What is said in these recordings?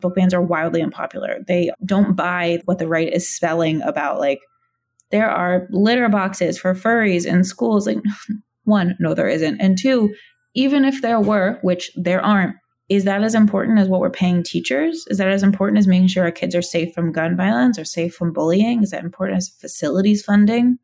book bans are wildly unpopular. They don't buy what the right is spelling about like there are litter boxes for furries in schools. Like one, no, there isn't. And two, even if there were, which there aren't, is that as important as what we're paying teachers? Is that as important as making sure our kids are safe from gun violence or safe from bullying? Is that important as facilities funding?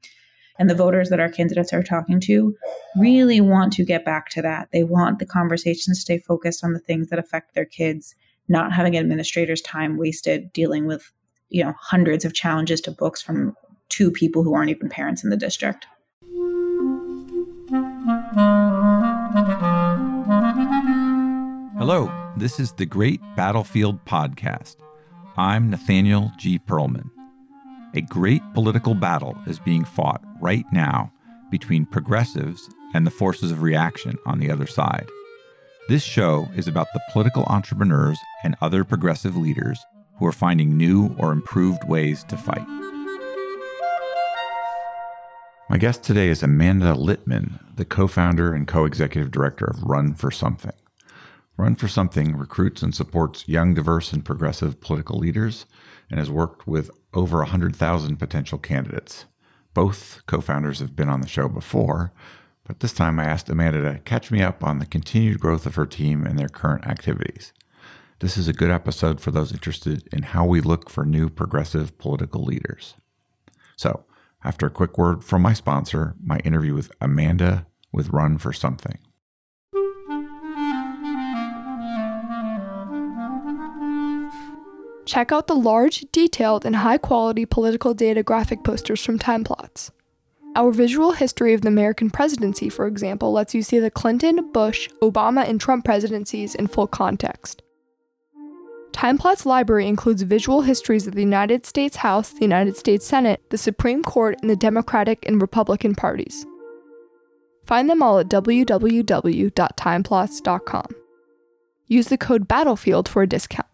And the voters that our candidates are talking to really want to get back to that. They want the conversation to stay focused on the things that affect their kids, not having administrators' time wasted dealing with, you know, hundreds of challenges to books from two people who aren't even parents in the district. Hello, this is the Great Battlefield Podcast. I'm Nathaniel G. Pearlman. A great political battle is being fought right now between progressives and the forces of reaction on the other side. This show is about the political entrepreneurs and other progressive leaders who are finding new or improved ways to fight. My guest today is Amanda Litman, the co founder and co executive director of Run for Something. Run for Something recruits and supports young, diverse, and progressive political leaders and has worked with over 100,000 potential candidates. Both co founders have been on the show before, but this time I asked Amanda to catch me up on the continued growth of her team and their current activities. This is a good episode for those interested in how we look for new progressive political leaders. So, after a quick word from my sponsor, my interview with Amanda with Run for Something. Check out the large, detailed, and high quality political data graphic posters from Timeplots. Our visual history of the American presidency, for example, lets you see the Clinton, Bush, Obama, and Trump presidencies in full context. Timeplot's library includes visual histories of the United States House, the United States Senate, the Supreme Court, and the Democratic and Republican parties. Find them all at www.timeplots.com. Use the code BATTLEFIELD for a discount.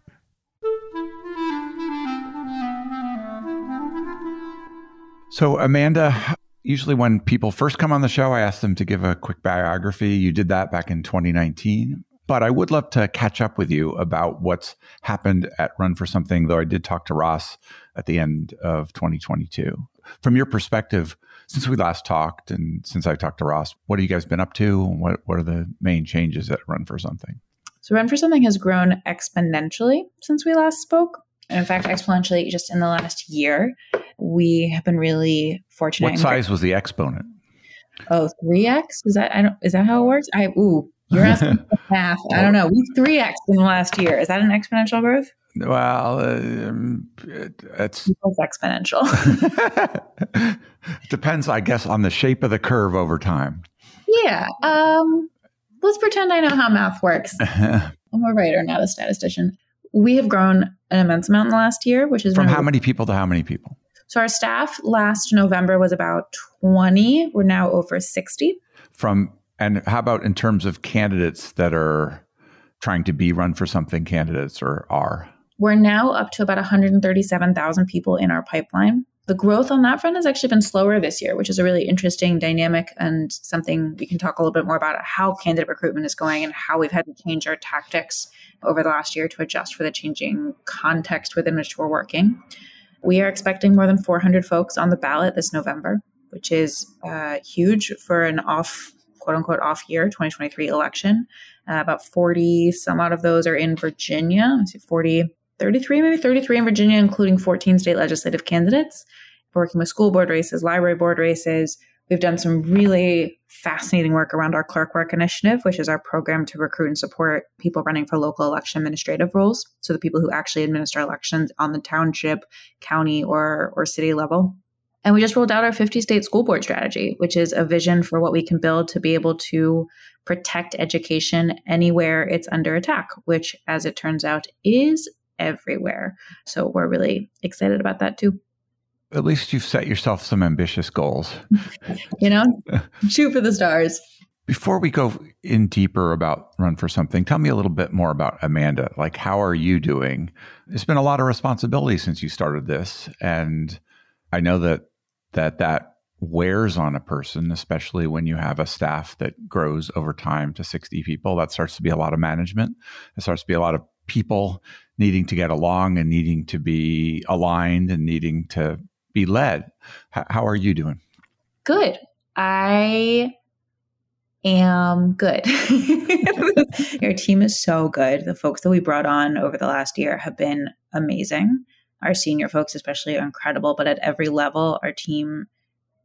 So, Amanda, usually when people first come on the show, I ask them to give a quick biography. You did that back in 2019. But I would love to catch up with you about what's happened at Run for Something, though I did talk to Ross at the end of 2022. From your perspective, since we last talked and since I talked to Ross, what have you guys been up to? What, what are the main changes at Run for Something? So, Run for Something has grown exponentially since we last spoke. And in fact, exponentially just in the last year we have been really fortunate. What size was the exponent? Oh, 3x? Is that I don't is that how it works? I ooh, you're asking math. I don't know. We 3x in the last year. Is that an exponential growth? Well, um, it's exponential. it depends, I guess, on the shape of the curve over time. Yeah. Um, let's pretend I know how math works. I'm a writer, not a statistician. We have grown an immense amount in the last year, which is from how many people to how many people? So our staff last November was about 20. We're now over 60. From and how about in terms of candidates that are trying to be run for something candidates or are? We're now up to about 137,000 people in our pipeline. The growth on that front has actually been slower this year, which is a really interesting dynamic and something we can talk a little bit more about how candidate recruitment is going and how we've had to change our tactics over the last year to adjust for the changing context within which we're working. We are expecting more than 400 folks on the ballot this November, which is uh, huge for an off, quote unquote, off year 2023 election. Uh, about 40 some out of those are in Virginia. I see 40, 33, maybe 33 in Virginia, including 14 state legislative candidates. Working with school board races, library board races, We've done some really fascinating work around our Clerk Work Initiative, which is our program to recruit and support people running for local election administrative roles. So the people who actually administer elections on the township, county, or, or city level. And we just rolled out our 50 state school board strategy, which is a vision for what we can build to be able to protect education anywhere it's under attack, which, as it turns out, is everywhere. So we're really excited about that too at least you've set yourself some ambitious goals. you know, shoot for the stars. Before we go in deeper about Run for Something, tell me a little bit more about Amanda. Like, how are you doing? It's been a lot of responsibility since you started this, and I know that that that wears on a person, especially when you have a staff that grows over time to 60 people. That starts to be a lot of management. It starts to be a lot of people needing to get along and needing to be aligned and needing to be led. H- how are you doing? Good. I am good. Your team is so good. The folks that we brought on over the last year have been amazing. Our senior folks, especially, are incredible. But at every level, our team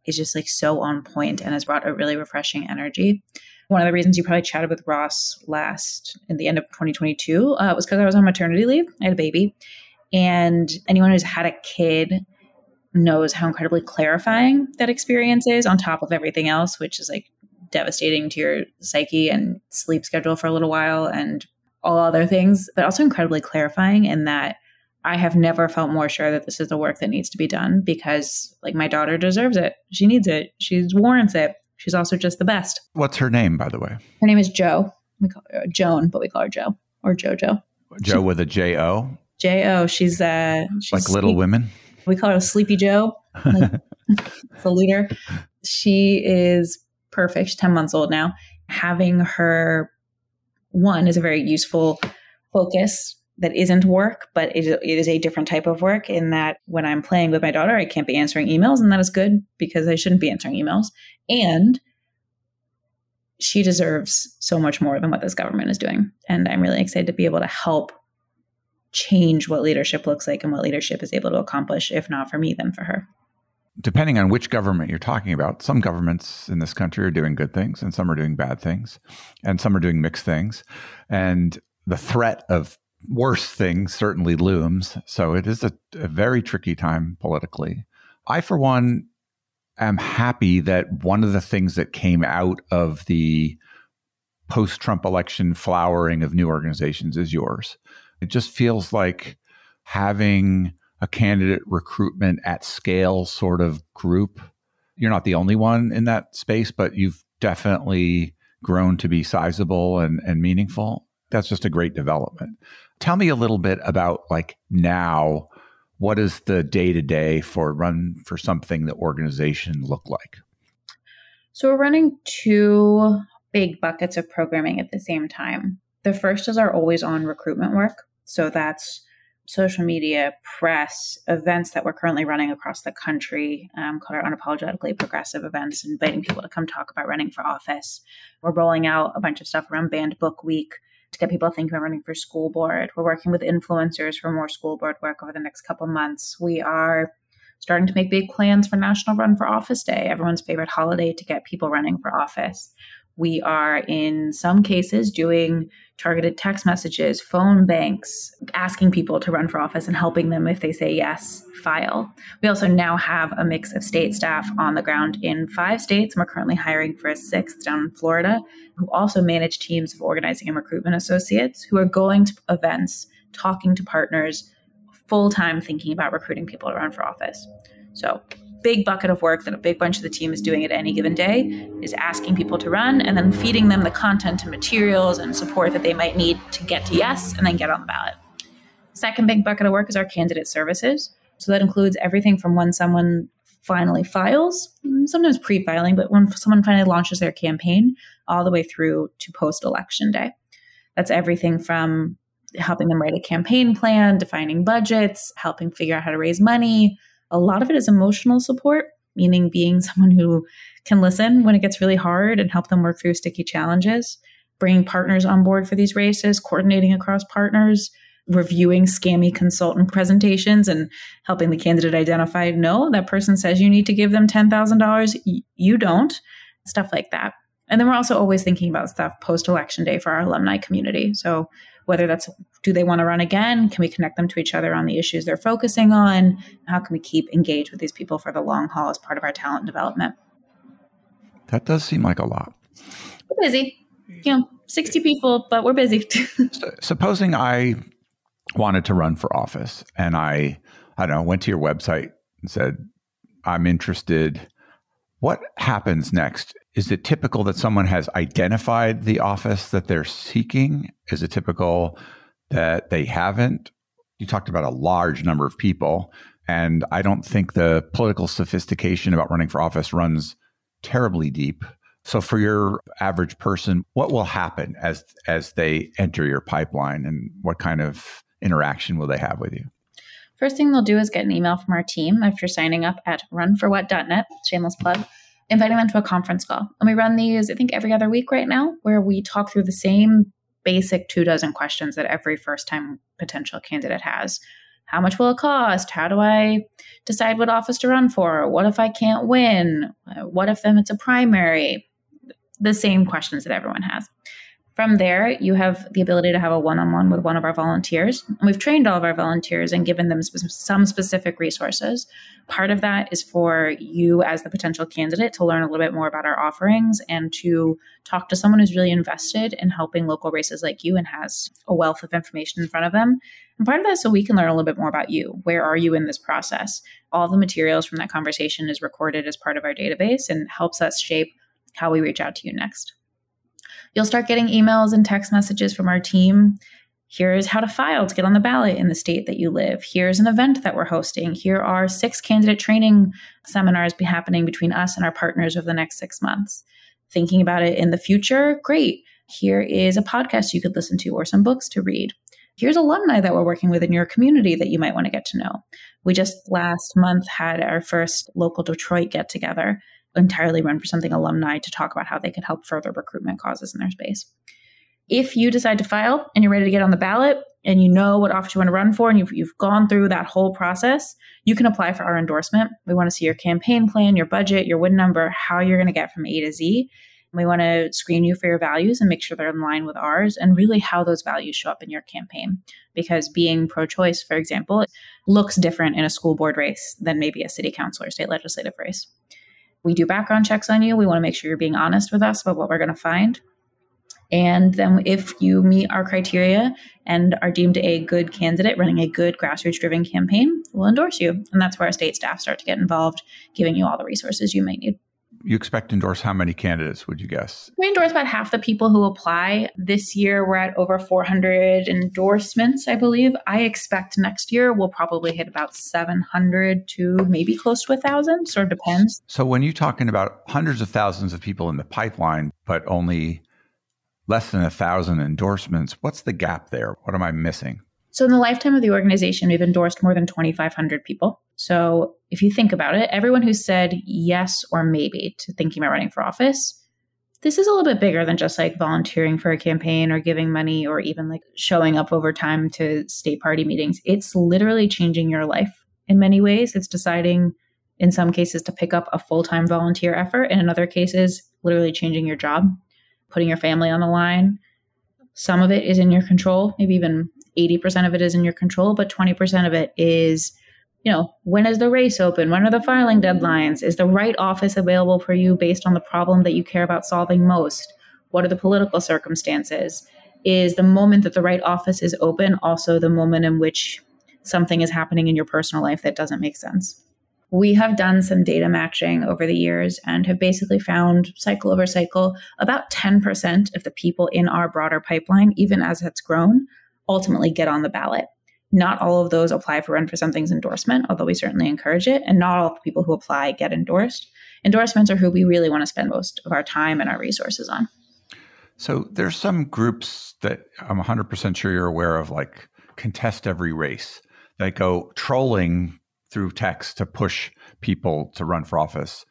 is just like so on point and has brought a really refreshing energy. One of the reasons you probably chatted with Ross last in the end of 2022 uh, was because I was on maternity leave. I had a baby. And anyone who's had a kid knows how incredibly clarifying that experience is on top of everything else, which is like devastating to your psyche and sleep schedule for a little while and all other things, but also incredibly clarifying in that I have never felt more sure that this is the work that needs to be done because like my daughter deserves it. She needs it. She warrants it. She's also just the best. What's her name, by the way? Her name is Jo. We call her Joan, but we call her Jo or Jojo. Jo with a J O. J O. She's uh she's like Little Women. We call her Sleepy Joe. Like, the leader. She is perfect. She's 10 months old now. Having her one is a very useful focus that isn't work, but it, it is a different type of work in that when I'm playing with my daughter, I can't be answering emails, and that is good because I shouldn't be answering emails. And she deserves so much more than what this government is doing. And I'm really excited to be able to help change what leadership looks like and what leadership is able to accomplish, if not for me, then for her. Depending on which government you're talking about, some governments in this country are doing good things and some are doing bad things, and some are doing mixed things. And the threat of worse things certainly looms. So it is a, a very tricky time politically. I, for one, am happy that one of the things that came out of the post Trump election flowering of new organizations is yours. It just feels like having a candidate recruitment at scale sort of group. You're not the only one in that space, but you've definitely grown to be sizable and, and meaningful. That's just a great development. Tell me a little bit about like now, what does the day to day for run for something the organization look like? So we're running two big buckets of programming at the same time. The first is our always on recruitment work. So that's social media, press, events that we're currently running across the country um, called our unapologetically progressive events, inviting people to come talk about running for office. We're rolling out a bunch of stuff around Banned Book Week to get people thinking about running for school board. We're working with influencers for more school board work over the next couple months. We are starting to make big plans for National Run for Office Day, everyone's favorite holiday to get people running for office. We are in some cases doing targeted text messages, phone banks, asking people to run for office and helping them if they say yes, file. We also now have a mix of state staff on the ground in five states. And we're currently hiring for a sixth down in Florida, who also manage teams of organizing and recruitment associates who are going to events, talking to partners, full time thinking about recruiting people to run for office. So big bucket of work that a big bunch of the team is doing at any given day is asking people to run and then feeding them the content and materials and support that they might need to get to yes and then get on the ballot. Second big bucket of work is our candidate services. So that includes everything from when someone finally files, sometimes pre filing, but when someone finally launches their campaign, all the way through to post election day. That's everything from helping them write a campaign plan, defining budgets, helping figure out how to raise money, a lot of it is emotional support, meaning being someone who can listen when it gets really hard and help them work through sticky challenges, bringing partners on board for these races, coordinating across partners, reviewing scammy consultant presentations and helping the candidate identify no, that person says you need to give them $10,000, you don't, stuff like that. And then we're also always thinking about stuff post election day for our alumni community. So whether that's do they want to run again? Can we connect them to each other on the issues they're focusing on? How can we keep engaged with these people for the long haul as part of our talent development? That does seem like a lot. We're busy. You know, 60 people, but we're busy. Supposing I wanted to run for office and I, I don't know, went to your website and said, I'm interested. What happens next? Is it typical that someone has identified the office that they're seeking? Is it typical that they haven't? You talked about a large number of people, and I don't think the political sophistication about running for office runs terribly deep. So for your average person, what will happen as as they enter your pipeline and what kind of interaction will they have with you? First thing they'll do is get an email from our team after signing up at runforwhat.net, shameless plug, inviting them to a conference call. And we run these, I think, every other week right now, where we talk through the same basic two dozen questions that every first time potential candidate has. How much will it cost? How do I decide what office to run for? What if I can't win? What if then it's a primary? the same questions that everyone has. From there, you have the ability to have a one on one with one of our volunteers. And we've trained all of our volunteers and given them some specific resources. Part of that is for you, as the potential candidate, to learn a little bit more about our offerings and to talk to someone who's really invested in helping local races like you and has a wealth of information in front of them. And part of that is so we can learn a little bit more about you. Where are you in this process? All the materials from that conversation is recorded as part of our database and helps us shape how we reach out to you next. You'll start getting emails and text messages from our team. Here's how to file to get on the ballot in the state that you live. Here's an event that we're hosting. Here are six candidate training seminars be happening between us and our partners over the next six months. Thinking about it in the future, great. Here is a podcast you could listen to or some books to read. Here's alumni that we're working with in your community that you might want to get to know. We just last month had our first local Detroit get together entirely run for something alumni to talk about how they can help further recruitment causes in their space. If you decide to file and you're ready to get on the ballot and you know what office you want to run for and you've, you've gone through that whole process, you can apply for our endorsement. We want to see your campaign plan, your budget, your win number, how you're going to get from A to Z. We want to screen you for your values and make sure they're in line with ours and really how those values show up in your campaign. Because being pro choice, for example, looks different in a school board race than maybe a city council or state legislative race. We do background checks on you. We want to make sure you're being honest with us about what we're going to find. And then, if you meet our criteria and are deemed a good candidate running a good grassroots driven campaign, we'll endorse you. And that's where our state staff start to get involved, giving you all the resources you might need you expect to endorse how many candidates would you guess? We endorse about half the people who apply. This year we're at over 400 endorsements i believe. I expect next year we'll probably hit about 700 to maybe close to a thousand sort of depends. So when you're talking about hundreds of thousands of people in the pipeline but only less than a thousand endorsements what's the gap there? What am i missing so, in the lifetime of the organization, we've endorsed more than 2,500 people. So, if you think about it, everyone who said yes or maybe to thinking about running for office, this is a little bit bigger than just like volunteering for a campaign or giving money or even like showing up over time to state party meetings. It's literally changing your life in many ways. It's deciding, in some cases, to pick up a full time volunteer effort, and in other cases, literally changing your job, putting your family on the line. Some of it is in your control, maybe even 80% of it is in your control, but 20% of it is, you know, when is the race open? When are the filing deadlines? Is the right office available for you based on the problem that you care about solving most? What are the political circumstances? Is the moment that the right office is open also the moment in which something is happening in your personal life that doesn't make sense? We have done some data matching over the years and have basically found cycle over cycle about 10% of the people in our broader pipeline, even as it's grown, ultimately get on the ballot. Not all of those apply for Run for Something's endorsement, although we certainly encourage it. And not all the people who apply get endorsed. Endorsements are who we really want to spend most of our time and our resources on. So there's some groups that I'm 100% sure you're aware of, like contest every race, that go trolling through text to push people to run for office.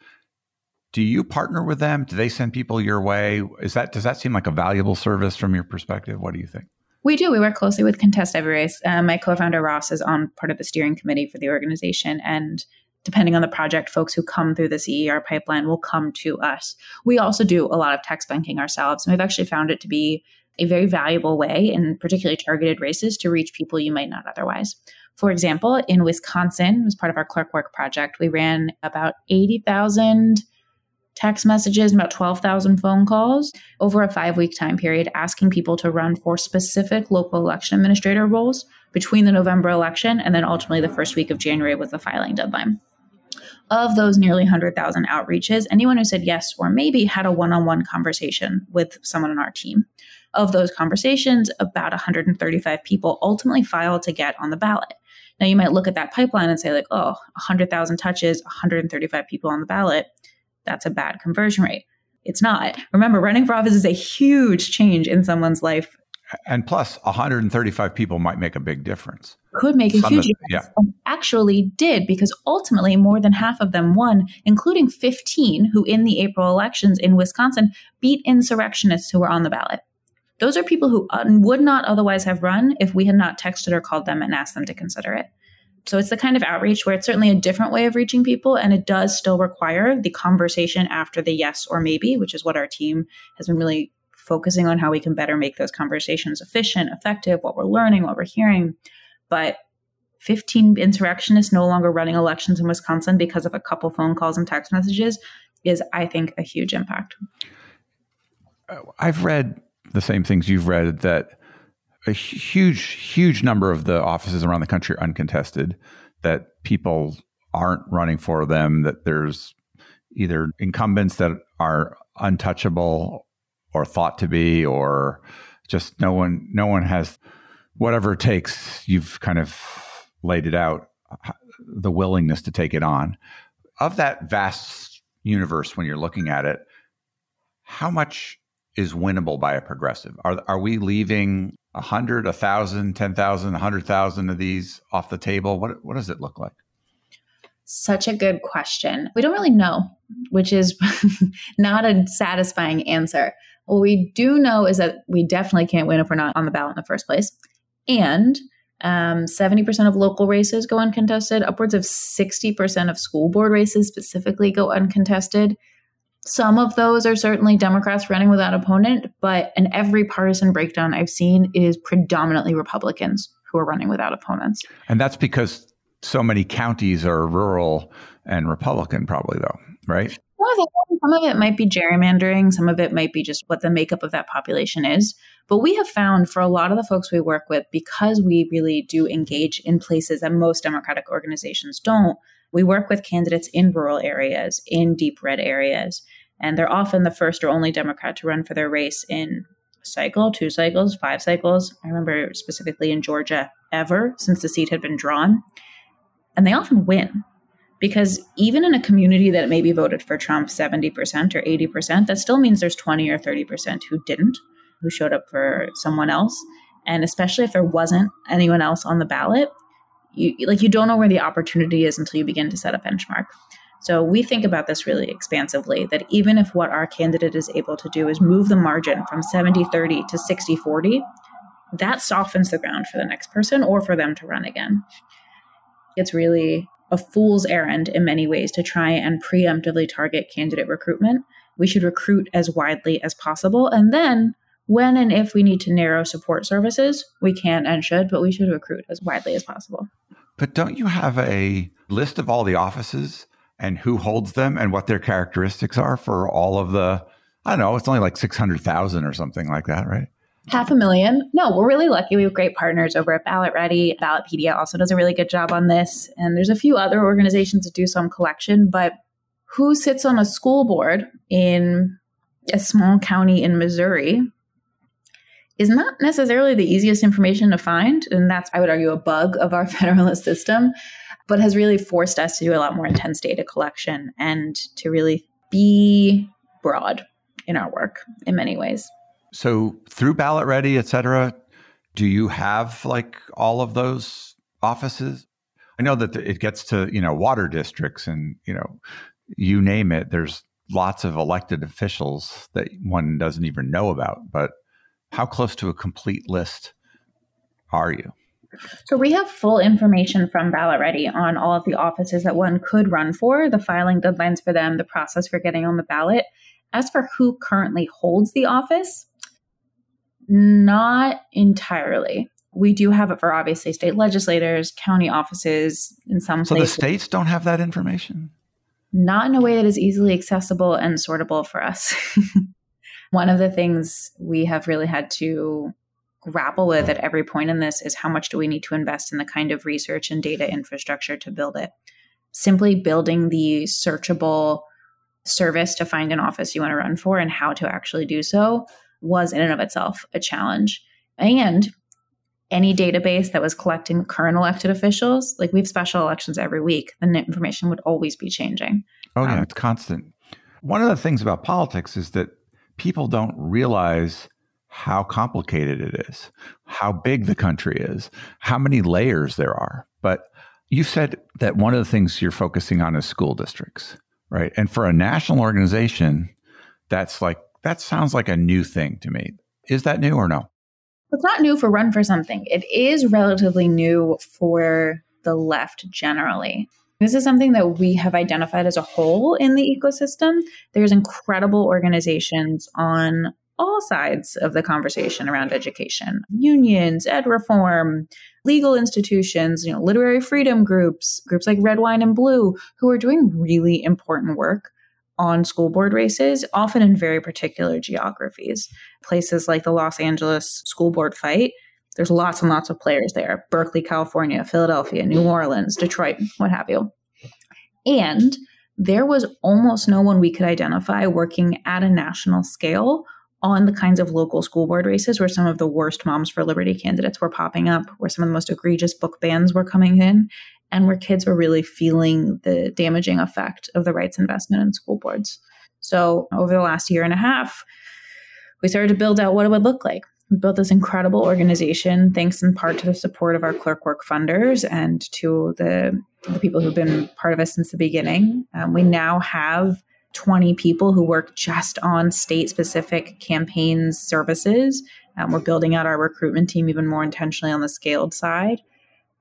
Do you partner with them? Do they send people your way? Is that does that seem like a valuable service from your perspective? What do you think? We do. We work closely with Contest Every Race. Um, my co-founder Ross is on part of the steering committee for the organization, and depending on the project, folks who come through the CER pipeline will come to us. We also do a lot of text banking ourselves, and we've actually found it to be a very valuable way in particularly targeted races to reach people you might not otherwise. For example, in Wisconsin, as part of our clerk work project, we ran about 80,000 text messages and about 12,000 phone calls over a five week time period asking people to run for specific local election administrator roles between the November election and then ultimately the first week of January was the filing deadline. Of those nearly 100,000 outreaches, anyone who said yes or maybe had a one on one conversation with someone on our team. Of those conversations, about 135 people ultimately filed to get on the ballot. Now, you might look at that pipeline and say, like, oh, 100,000 touches, 135 people on the ballot that's a bad conversion rate. it's not. Remember, running for office is a huge change in someone's life. And plus, 135 people might make a big difference. Could make a Some huge difference. Yeah. Actually, did because ultimately more than half of them won, including 15 who, in the April elections in Wisconsin, beat insurrectionists who were on the ballot. Those are people who uh, would not otherwise have run if we had not texted or called them and asked them to consider it. So it's the kind of outreach where it's certainly a different way of reaching people, and it does still require the conversation after the yes or maybe, which is what our team has been really focusing on how we can better make those conversations efficient, effective, what we're learning, what we're hearing. But 15 insurrectionists no longer running elections in Wisconsin because of a couple phone calls and text messages is, I think, a huge impact. I've read the same things you've read that a huge, huge number of the offices around the country are uncontested, that people aren't running for them, that there's either incumbents that are untouchable or thought to be, or just no one, no one has whatever it takes. You've kind of laid it out, the willingness to take it on. Of that vast universe, when you're looking at it, how much is winnable by a progressive? Are, are we leaving a hundred, a thousand, ten thousand, a hundred thousand of these off the table? What what does it look like? Such a good question. We don't really know, which is not a satisfying answer. What we do know is that we definitely can't win if we're not on the ballot in the first place. And um, 70% of local races go uncontested. Upwards of 60% of school board races specifically go uncontested. Some of those are certainly Democrats running without opponent, but in every partisan breakdown I've seen, it is predominantly Republicans who are running without opponents. And that's because so many counties are rural and Republican, probably, though, right? Well, some of it might be gerrymandering, some of it might be just what the makeup of that population is. But we have found for a lot of the folks we work with, because we really do engage in places that most Democratic organizations don't, we work with candidates in rural areas, in deep red areas, and they're often the first or only Democrat to run for their race in cycle, two cycles, five cycles. I remember specifically in Georgia ever since the seat had been drawn. And they often win because even in a community that maybe voted for Trump 70% or 80%, that still means there's 20 or 30% who didn't, who showed up for someone else. And especially if there wasn't anyone else on the ballot, you like you don't know where the opportunity is until you begin to set a benchmark. So we think about this really expansively that even if what our candidate is able to do is move the margin from 70 30 to 60 40, that softens the ground for the next person or for them to run again. It's really a fool's errand in many ways to try and preemptively target candidate recruitment. We should recruit as widely as possible. And then, when and if we need to narrow support services, we can and should, but we should recruit as widely as possible. But don't you have a list of all the offices and who holds them and what their characteristics are for all of the I don't know, it's only like 600,000 or something like that, right? Half a million. No, we're really lucky. We have great partners over at Ballot Ready. Ballotpedia also does a really good job on this. And there's a few other organizations that do some collection, but who sits on a school board in a small county in Missouri is not necessarily the easiest information to find. And that's, I would argue, a bug of our federalist system but has really forced us to do a lot more intense data collection and to really be broad in our work in many ways. So through Ballot Ready, et cetera, do you have like all of those offices? I know that it gets to, you know, water districts and, you know, you name it, there's lots of elected officials that one doesn't even know about. But how close to a complete list are you? So we have full information from Ballot Ready on all of the offices that one could run for, the filing deadlines for them, the process for getting on the ballot. As for who currently holds the office, not entirely. We do have it for obviously state legislators, county offices, in some so places. So the states don't have that information? Not in a way that is easily accessible and sortable for us. One of the things we have really had to grapple with at every point in this is how much do we need to invest in the kind of research and data infrastructure to build it. Simply building the searchable service to find an office you want to run for and how to actually do so was in and of itself a challenge. And any database that was collecting current elected officials, like we have special elections every week, the information would always be changing. Oh, yeah, um, it's constant. One of the things about politics is that people don't realize how complicated it is, how big the country is, how many layers there are. But you said that one of the things you're focusing on is school districts, right? And for a national organization, that's like, that sounds like a new thing to me. Is that new or no? It's not new for Run for Something. It is relatively new for the left generally. This is something that we have identified as a whole in the ecosystem. There's incredible organizations on all sides of the conversation around education unions, ed reform, legal institutions, you know, literary freedom groups, groups like Red Wine and Blue, who are doing really important work on school board races, often in very particular geographies. Places like the Los Angeles school board fight, there's lots and lots of players there Berkeley, California, Philadelphia, New Orleans, Detroit, what have you. And there was almost no one we could identify working at a national scale on the kinds of local school board races where some of the worst Moms for Liberty candidates were popping up, where some of the most egregious book bans were coming in, and where kids were really feeling the damaging effect of the rights investment in school boards. So, over the last year and a half, we started to build out what it would look like. We built this incredible organization, thanks in part to the support of our Clerkwork funders and to the, the people who've been part of us since the beginning. Um, we now have 20 people who work just on state specific campaigns services. Um, we're building out our recruitment team even more intentionally on the scaled side.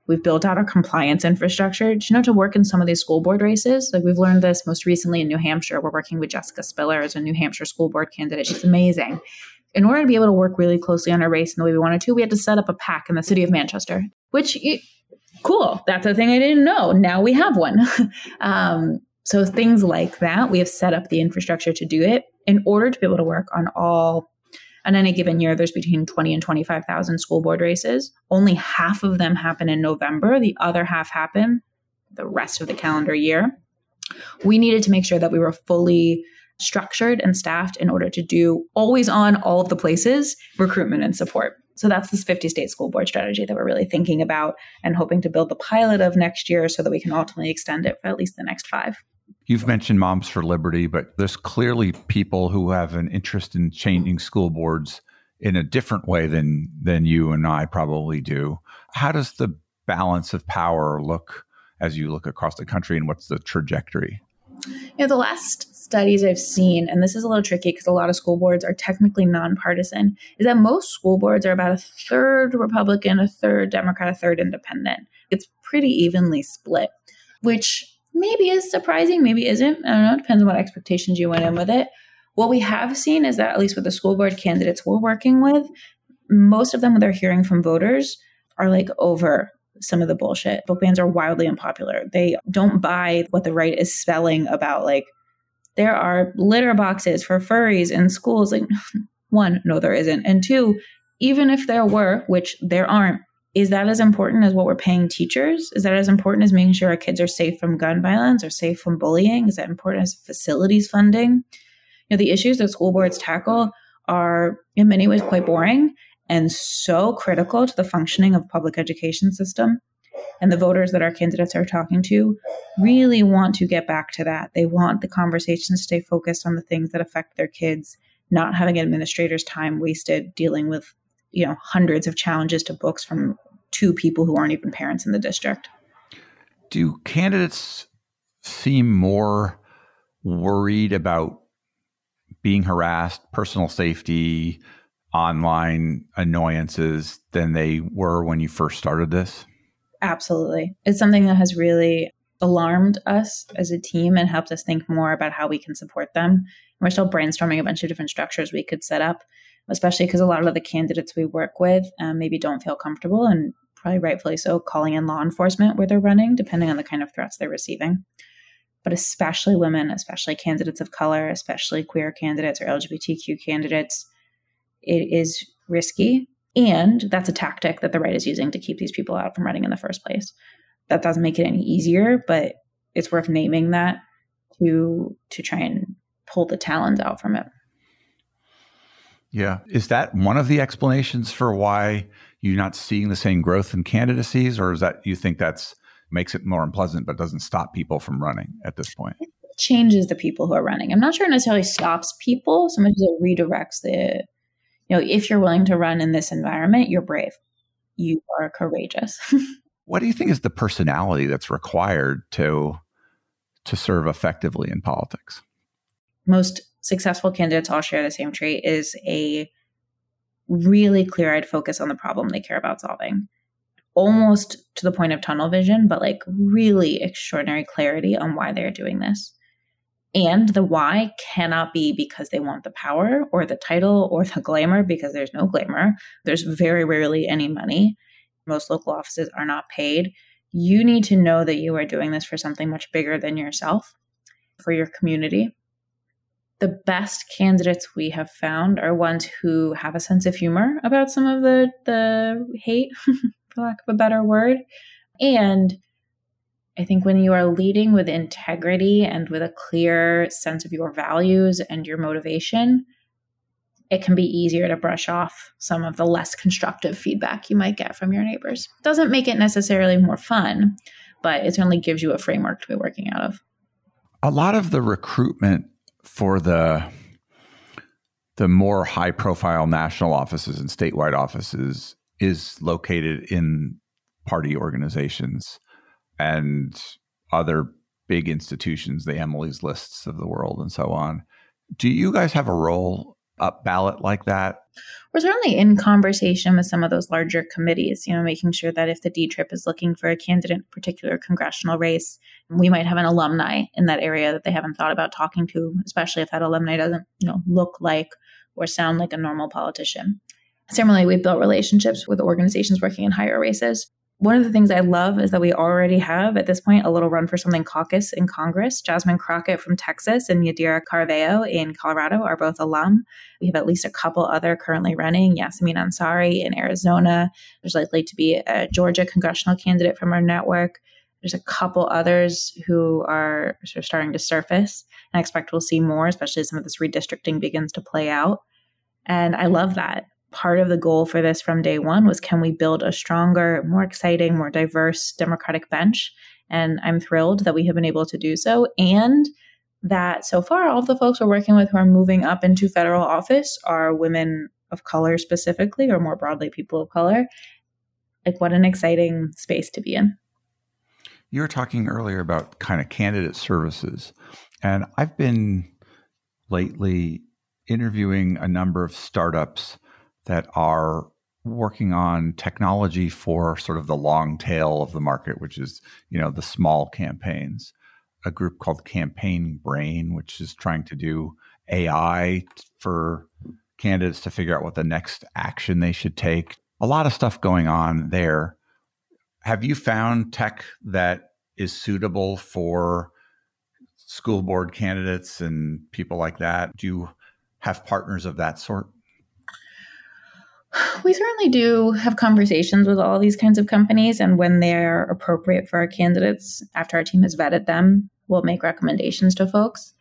We've built out our compliance infrastructure. Do you know to work in some of these school board races? Like we've learned this most recently in New Hampshire. We're working with Jessica Spiller as a New Hampshire school board candidate. She's amazing. In order to be able to work really closely on a race in the way we wanted to, we had to set up a PAC in the city of Manchester, which cool. That's a thing I didn't know. Now we have one. um, so things like that, we have set up the infrastructure to do it in order to be able to work on all on any given year there's between 20 and 25,000 school board races. Only half of them happen in November, the other half happen the rest of the calendar year. We needed to make sure that we were fully structured and staffed in order to do always on all of the places recruitment and support. So that's this 50 state school board strategy that we're really thinking about and hoping to build the pilot of next year so that we can ultimately extend it for at least the next five. You've mentioned Moms for Liberty, but there's clearly people who have an interest in changing school boards in a different way than than you and I probably do. How does the balance of power look as you look across the country and what's the trajectory? You know, the last studies I've seen, and this is a little tricky because a lot of school boards are technically nonpartisan, is that most school boards are about a third Republican, a third Democrat, a third independent. It's pretty evenly split, which maybe is surprising, maybe isn't. I don't know. It depends on what expectations you went in with it. What we have seen is that, at least with the school board candidates we're working with, most of them, when they're hearing from voters, are like over some of the bullshit. Book bans are wildly unpopular. They don't buy what the right is spelling about, like, there are litter boxes for furries in schools. Like, one, no, there isn't. And two, even if there were, which there aren't, is that as important as what we're paying teachers? Is that as important as making sure our kids are safe from gun violence or safe from bullying? Is that important as facilities funding? You know, the issues that school boards tackle are in many ways quite boring and so critical to the functioning of public education system. And the voters that our candidates are talking to really want to get back to that. They want the conversations to stay focused on the things that affect their kids, not having administrators' time wasted dealing with you know hundreds of challenges to books from two people who aren't even parents in the district. Do candidates seem more worried about being harassed, personal safety, online annoyances than they were when you first started this? Absolutely. It's something that has really alarmed us as a team and helped us think more about how we can support them. We're still brainstorming a bunch of different structures we could set up, especially because a lot of the candidates we work with um, maybe don't feel comfortable and probably rightfully so, calling in law enforcement where they're running, depending on the kind of threats they're receiving. But especially women, especially candidates of color, especially queer candidates or LGBTQ candidates, it is risky. And that's a tactic that the right is using to keep these people out from running in the first place. That doesn't make it any easier, but it's worth naming that to to try and pull the talons out from it. Yeah. Is that one of the explanations for why you're not seeing the same growth in candidacies, or is that you think that's makes it more unpleasant but doesn't stop people from running at this point? changes the people who are running. I'm not sure it necessarily stops people so much as it redirects the, you know, if you're willing to run in this environment, you're brave. You are courageous. what do you think is the personality that's required to to serve effectively in politics? Most successful candidates all share the same trait is a really clear-eyed focus on the problem they care about solving almost to the point of tunnel vision, but like really extraordinary clarity on why they're doing this. And the why cannot be because they want the power or the title or the glamour, because there's no glamour. There's very rarely any money. Most local offices are not paid. You need to know that you are doing this for something much bigger than yourself, for your community. The best candidates we have found are ones who have a sense of humor about some of the, the hate, for lack of a better word. And I think when you are leading with integrity and with a clear sense of your values and your motivation, it can be easier to brush off some of the less constructive feedback you might get from your neighbors. Doesn't make it necessarily more fun, but it certainly gives you a framework to be working out of. A lot of the recruitment for the the more high profile national offices and statewide offices is located in party organizations and other big institutions, the Emily's lists of the world and so on. Do you guys have a role up ballot like that? We're certainly in conversation with some of those larger committees, you know, making sure that if the D trip is looking for a candidate in a particular congressional race, we might have an alumni in that area that they haven't thought about talking to, especially if that alumni doesn't, you know, look like or sound like a normal politician. Similarly, we've built relationships with organizations working in higher races one of the things I love is that we already have at this point a little run for something caucus in Congress. Jasmine Crockett from Texas and Yadira Caraveo in Colorado are both alum. We have at least a couple other currently running. Yasamin Ansari in Arizona. There's likely to be a Georgia congressional candidate from our network. There's a couple others who are sort of starting to surface. And I expect we'll see more, especially as some of this redistricting begins to play out. And I love that part of the goal for this from day one was can we build a stronger, more exciting, more diverse Democratic bench? And I'm thrilled that we have been able to do so. And that so far, all the folks we're working with who are moving up into federal office are women of color specifically, or more broadly, people of color. Like, what an exciting space to be in. You were talking earlier about kind of candidate services. And I've been lately interviewing a number of startups that are working on technology for sort of the long tail of the market, which is, you know, the small campaigns. A group called Campaign Brain, which is trying to do AI for candidates to figure out what the next action they should take. A lot of stuff going on there. Have you found tech that is suitable for school board candidates and people like that? Do you have partners of that sort? We certainly do have conversations with all these kinds of companies, and when they're appropriate for our candidates, after our team has vetted them, we'll make recommendations to folks.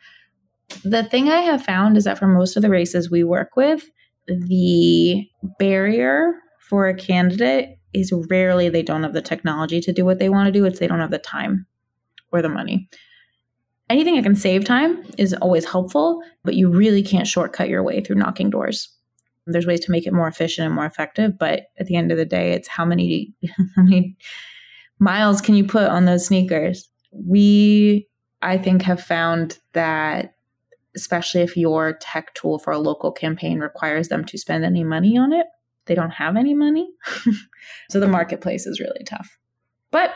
The thing I have found is that for most of the races we work with, the barrier for a candidate is rarely they don't have the technology to do what they want to do, it's they don't have the time or the money. Anything that can save time is always helpful, but you really can't shortcut your way through knocking doors. There's ways to make it more efficient and more effective, but at the end of the day, it's how many how many miles can you put on those sneakers? We I think have found that especially if your tech tool for a local campaign requires them to spend any money on it, they don't have any money. so the marketplace is really tough. But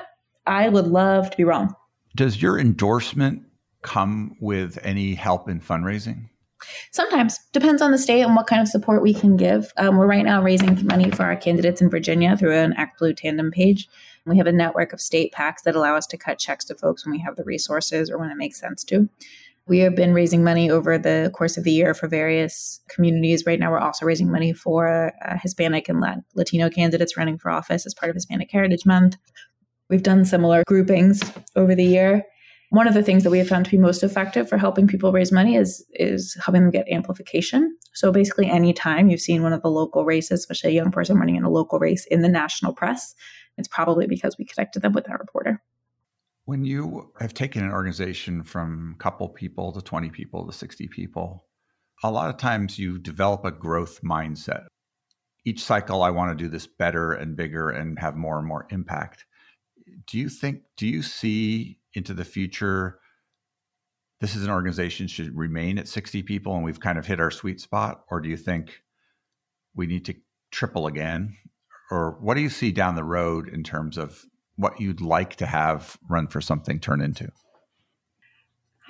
I would love to be wrong. Does your endorsement come with any help in fundraising? Sometimes depends on the state and what kind of support we can give. Um, we're right now raising money for our candidates in Virginia through an Act Blue tandem page. We have a network of state PACs that allow us to cut checks to folks when we have the resources or when it makes sense to. We have been raising money over the course of the year for various communities. Right now, we're also raising money for uh, Hispanic and Latino candidates running for office as part of Hispanic Heritage Month. We've done similar groupings over the year one of the things that we have found to be most effective for helping people raise money is is helping them get amplification. So basically, anytime you've seen one of the local races, especially a young person running in a local race in the national press, it's probably because we connected them with that reporter. When you have taken an organization from a couple people to 20 people to 60 people, a lot of times you develop a growth mindset. Each cycle, I want to do this better and bigger and have more and more impact. Do you think, do you see into the future this is an organization should remain at 60 people and we've kind of hit our sweet spot? Or do you think we need to triple again? Or what do you see down the road in terms of what you'd like to have run for something turn into?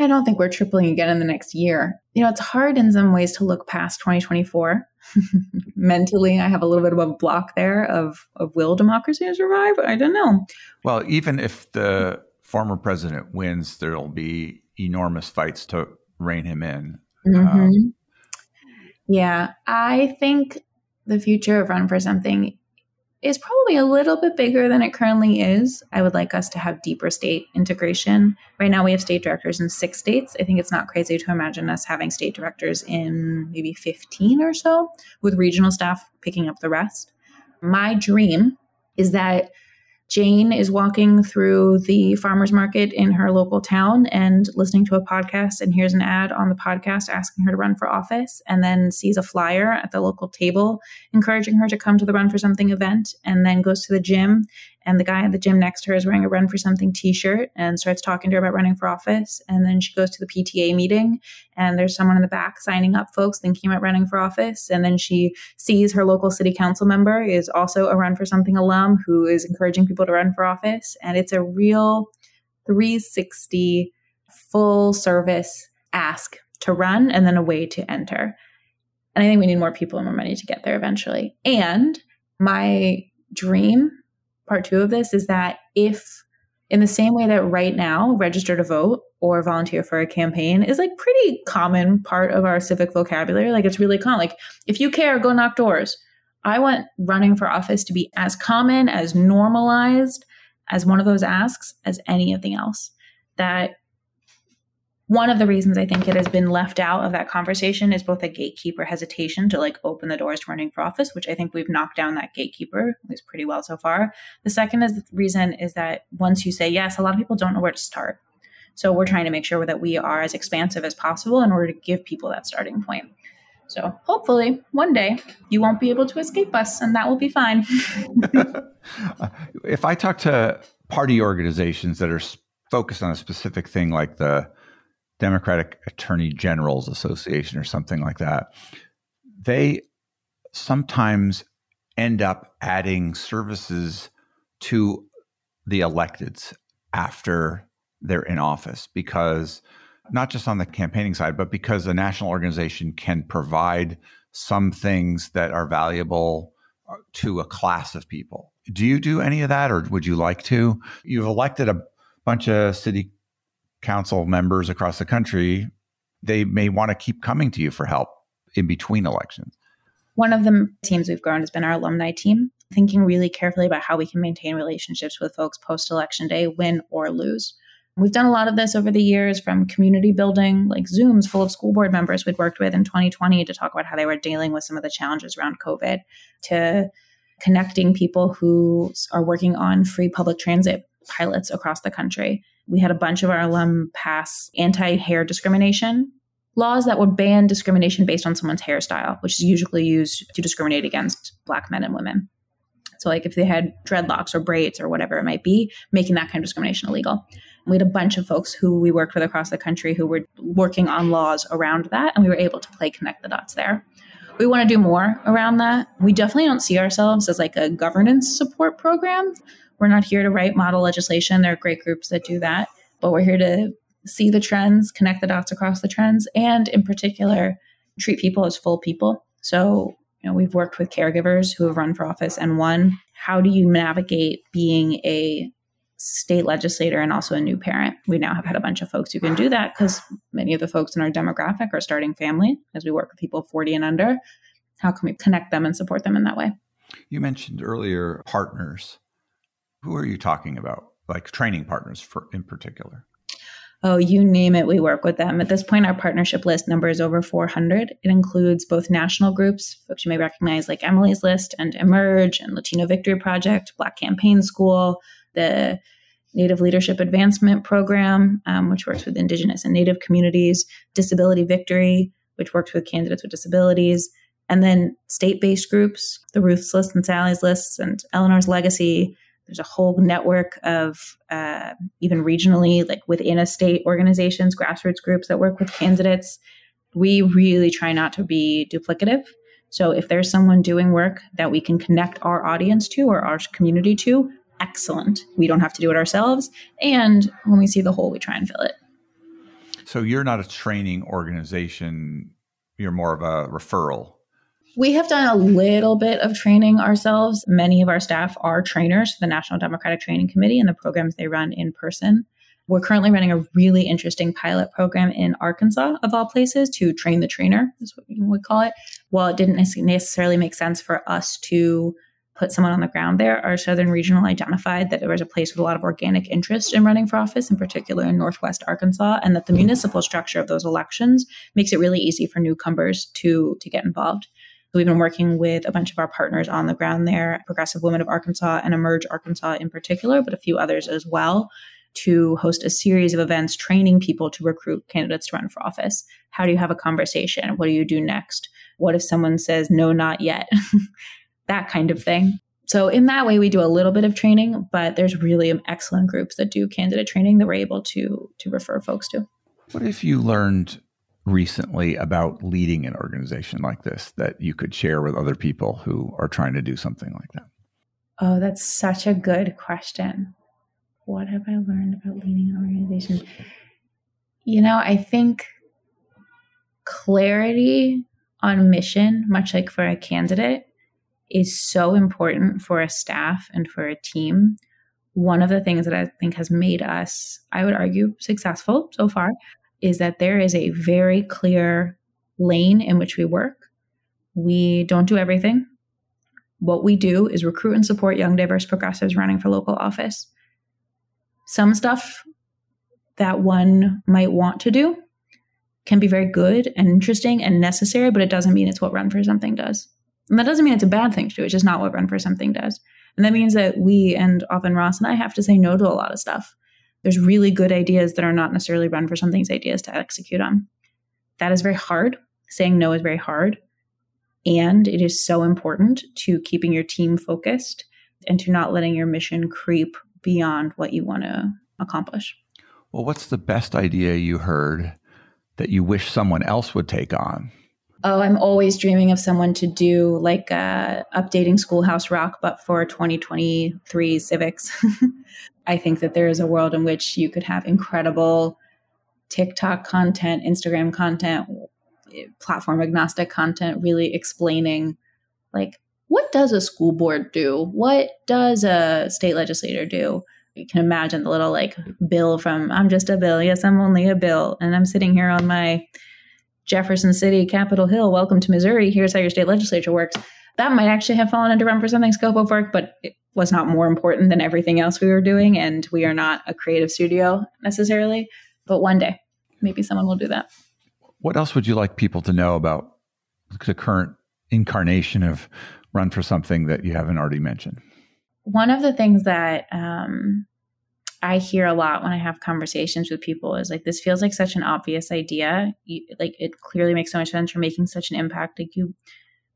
I don't think we're tripling again in the next year. You know, it's hard in some ways to look past 2024. Mentally, I have a little bit of a block there of, of will democracy survive? I don't know. Well, even if the former president wins, there'll be enormous fights to rein him in. Mm-hmm. Um, yeah, I think the future of Run for Something is probably a little bit bigger than it currently is. I would like us to have deeper state integration. Right now, we have state directors in six states. I think it's not crazy to imagine us having state directors in maybe 15 or so, with regional staff picking up the rest. My dream is that Jane is walking through the farmer's market in her local town and listening to a podcast and hears an ad on the podcast asking her to run for office and then sees a flyer at the local table encouraging her to come to the Run for Something event and then goes to the gym and the guy at the gym next to her is wearing a run for something t-shirt and starts talking to her about running for office. And then she goes to the pta meeting and there's someone in the back signing up folks thinking about running for office. And then she sees her local city council member is also a run for something alum who is encouraging people to run for office. And it's a real 360 full service ask to run and then a way to enter. And i think we need more people and more money to get there eventually. And my dream part two of this is that if in the same way that right now register to vote or volunteer for a campaign is like pretty common part of our civic vocabulary like it's really common. Like if you care go knock doors. I want running for office to be as common as normalized as one of those asks as anything else. That one of the reasons I think it has been left out of that conversation is both a gatekeeper hesitation to like open the doors to running for office, which I think we've knocked down that gatekeeper at least pretty well so far. The second is the reason is that once you say yes, a lot of people don't know where to start. So we're trying to make sure that we are as expansive as possible in order to give people that starting point. So hopefully one day you won't be able to escape us and that will be fine. if I talk to party organizations that are focused on a specific thing like the Democratic Attorney Generals Association or something like that, they sometimes end up adding services to the electeds after they're in office because not just on the campaigning side, but because a national organization can provide some things that are valuable uh, to a class of people. Do you do any of that or would you like to? You've elected a bunch of city council members across the country, they may want to keep coming to you for help in between elections. One of the teams we've grown has been our alumni team, thinking really carefully about how we can maintain relationships with folks post election day, win or lose. We've done a lot of this over the years from community building, like Zooms full of school board members we'd worked with in 2020 to talk about how they were dealing with some of the challenges around COVID, to connecting people who are working on free public transit pilots across the country. We had a bunch of our alum pass anti hair discrimination laws that would ban discrimination based on someone's hairstyle, which is usually used to discriminate against Black men and women. So, like if they had dreadlocks or braids or whatever it might be, making that kind of discrimination illegal. We had a bunch of folks who we worked with across the country who were working on laws around that, and we were able to play connect the dots there. We want to do more around that. We definitely don't see ourselves as like a governance support program. We're not here to write model legislation. There are great groups that do that, but we're here to see the trends, connect the dots across the trends, and in particular, treat people as full people. So, you know, we've worked with caregivers who have run for office and won. How do you navigate being a state legislator and also a new parent? We now have had a bunch of folks who can do that because many of the folks in our demographic are starting family as we work with people 40 and under. How can we connect them and support them in that way? You mentioned earlier partners. Who are you talking about? Like training partners for in particular? Oh, you name it, we work with them. At this point, our partnership list number is over 400. It includes both national groups, folks you may recognize like Emily's List and Emerge and Latino Victory Project, Black Campaign School, the Native Leadership Advancement Program, um, which works with Indigenous and Native communities, Disability Victory, which works with candidates with disabilities, and then state based groups, the Ruth's List and Sally's Lists and Eleanor's Legacy. There's a whole network of uh, even regionally, like within a state organizations, grassroots groups that work with candidates. We really try not to be duplicative. So if there's someone doing work that we can connect our audience to or our community to, excellent. We don't have to do it ourselves. And when we see the hole, we try and fill it. So you're not a training organization, you're more of a referral. We have done a little bit of training ourselves. Many of our staff are trainers for the National Democratic Training Committee and the programs they run in person. We're currently running a really interesting pilot program in Arkansas, of all places, to train the trainer, is what you would call it. While it didn't necessarily make sense for us to put someone on the ground there, our Southern Regional identified that there was a place with a lot of organic interest in running for office, in particular in Northwest Arkansas, and that the municipal structure of those elections makes it really easy for newcomers to, to get involved. We've been working with a bunch of our partners on the ground there, Progressive Women of Arkansas and Emerge Arkansas in particular, but a few others as well, to host a series of events training people to recruit candidates to run for office. How do you have a conversation? What do you do next? What if someone says, no, not yet? that kind of thing. So in that way, we do a little bit of training, but there's really excellent groups that do candidate training that we're able to to refer folks to. What if you learned recently about leading an organization like this that you could share with other people who are trying to do something like that? Oh, that's such a good question. What have I learned about leading an organization? You know, I think clarity on mission, much like for a candidate, is so important for a staff and for a team. One of the things that I think has made us, I would argue, successful so far is that there is a very clear lane in which we work. We don't do everything. What we do is recruit and support young, diverse progressives running for local office. Some stuff that one might want to do can be very good and interesting and necessary, but it doesn't mean it's what Run for Something does. And that doesn't mean it's a bad thing to do. It's just not what Run for Something does. And that means that we and often Ross and I have to say no to a lot of stuff. There's really good ideas that are not necessarily Run for Something's ideas to execute on. That is very hard. Saying no is very hard. And it is so important to keeping your team focused and to not letting your mission creep beyond what you want to accomplish. Well, what's the best idea you heard that you wish someone else would take on? Oh, I'm always dreaming of someone to do like uh, updating Schoolhouse Rock, but for 2023 civics. I think that there is a world in which you could have incredible TikTok content, Instagram content, platform agnostic content, really explaining like what does a school board do? What does a state legislator do? You can imagine the little like bill from I'm just a bill. Yes, I'm only a bill. And I'm sitting here on my Jefferson City, Capitol Hill, welcome to Missouri. Here's how your state legislature works. That might actually have fallen under Run for Something scope of work, but was not more important than everything else we were doing. And we are not a creative studio necessarily, but one day maybe someone will do that. What else would you like people to know about the current incarnation of Run for Something that you haven't already mentioned? One of the things that um, I hear a lot when I have conversations with people is like this feels like such an obvious idea. You, like it clearly makes so much sense. You're making such an impact. Like you,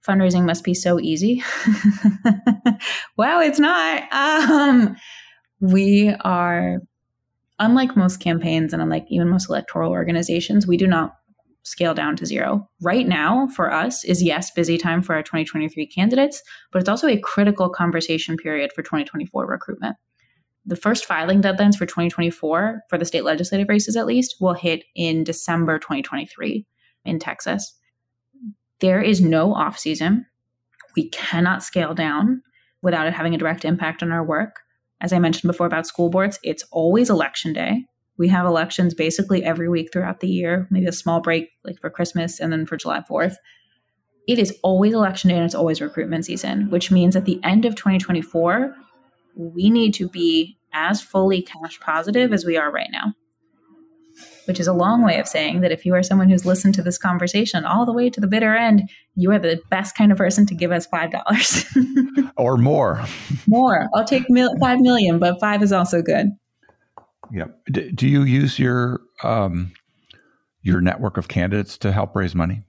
fundraising must be so easy. wow, it's not. Um, we are unlike most campaigns and unlike even most electoral organizations. We do not scale down to zero. Right now, for us, is yes, busy time for our 2023 candidates, but it's also a critical conversation period for 2024 recruitment the first filing deadlines for 2024 for the state legislative races at least will hit in December 2023 in Texas. There is no off season. We cannot scale down without it having a direct impact on our work. As I mentioned before about school boards, it's always election day. We have elections basically every week throughout the year, maybe a small break like for Christmas and then for July 4th. It is always election day and it's always recruitment season, which means at the end of 2024, we need to be as fully cash positive as we are right now. Which is a long way of saying that if you are someone who's listened to this conversation all the way to the bitter end, you are the best kind of person to give us $5 or more. more. I'll take mil- 5 million, but 5 is also good. Yeah. D- do you use your um, your network of candidates to help raise money?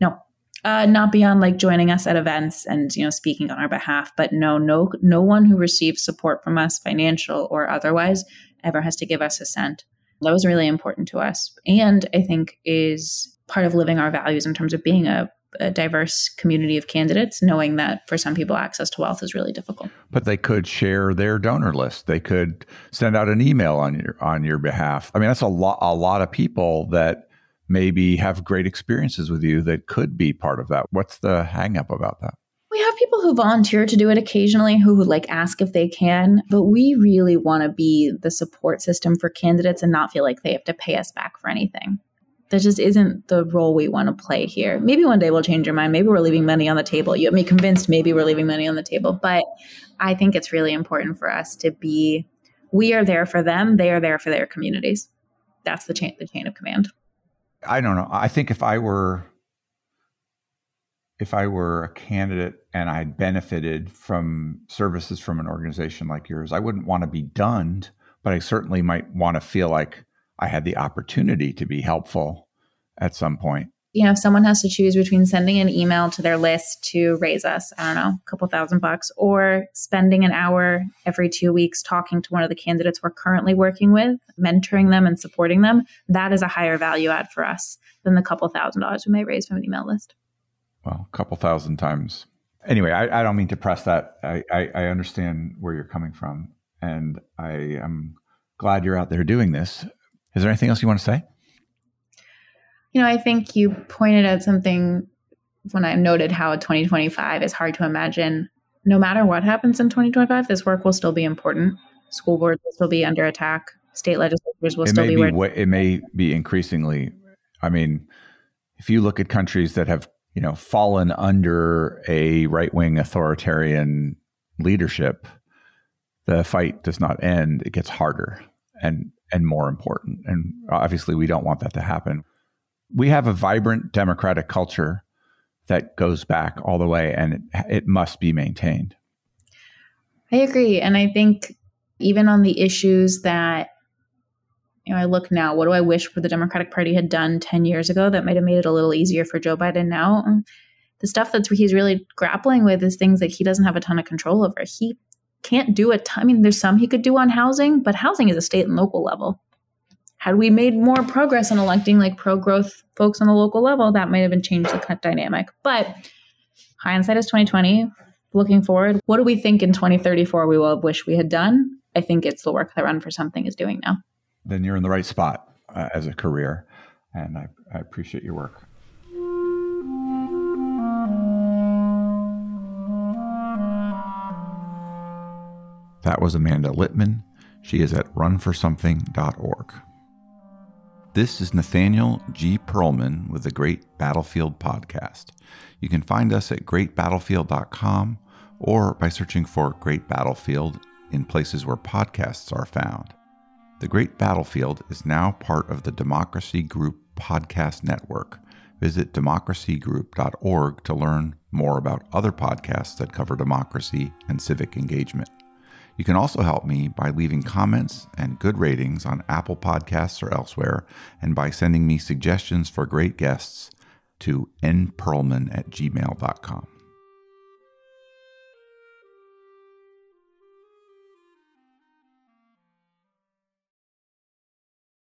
No, uh, not beyond like joining us at events and you know speaking on our behalf. But no, no, no one who receives support from us, financial or otherwise, ever has to give us a cent. That was really important to us, and I think is part of living our values in terms of being a a diverse community of candidates, knowing that for some people access to wealth is really difficult. But they could share their donor list. They could send out an email on your on your behalf. I mean, that's a lot a lot of people that maybe have great experiences with you that could be part of that. What's the hangup about that? People who volunteer to do it occasionally who would like ask if they can, but we really want to be the support system for candidates and not feel like they have to pay us back for anything that just isn't the role we want to play here. Maybe one day we'll change our mind. Maybe we're leaving money on the table. You have me convinced maybe we're leaving money on the table. But I think it's really important for us to be we are there for them, they are there for their communities. That's the chain the chain of command. I don't know. I think if I were if I were a candidate and I benefited from services from an organization like yours, I wouldn't want to be done, but I certainly might want to feel like I had the opportunity to be helpful at some point. You know, if someone has to choose between sending an email to their list to raise us, I don't know, a couple thousand bucks, or spending an hour every two weeks talking to one of the candidates we're currently working with, mentoring them and supporting them, that is a higher value add for us than the couple thousand dollars we may raise from an email list. Well, a couple thousand times. Anyway, I, I don't mean to press that. I, I, I understand where you're coming from. And I am glad you're out there doing this is there anything else you want to say? You know, I think you pointed out something when I noted how 2025 is hard to imagine. No matter what happens in 2025, this work will still be important. School boards will still be under attack. State legislatures will it still be. be where- it may be increasingly. I mean, if you look at countries that have you know fallen under a right wing authoritarian leadership, the fight does not end; it gets harder. And and more important. And obviously, we don't want that to happen. We have a vibrant democratic culture that goes back all the way, and it, it must be maintained. I agree. And I think even on the issues that you know, I look now, what do I wish for the Democratic Party had done 10 years ago that might have made it a little easier for Joe Biden now? Um, the stuff that he's really grappling with is things that he doesn't have a ton of control over. He can't do a ton. I mean, there's some he could do on housing, but housing is a state and local level. Had we made more progress in electing like pro growth folks on the local level, that might have been changed the dynamic. But hindsight is 2020. Looking forward, what do we think in 2034 we will have wished we had done? I think it's the work that Run for Something is doing now. Then you're in the right spot uh, as a career, and I, I appreciate your work. That was Amanda Litman. She is at runforsomething.org. This is Nathaniel G. Pearlman with the Great Battlefield Podcast. You can find us at greatbattlefield.com or by searching for Great Battlefield in places where podcasts are found. The Great Battlefield is now part of the Democracy Group Podcast Network. Visit democracygroup.org to learn more about other podcasts that cover democracy and civic engagement. You can also help me by leaving comments and good ratings on Apple Podcasts or elsewhere, and by sending me suggestions for great guests to nperlman at gmail.com.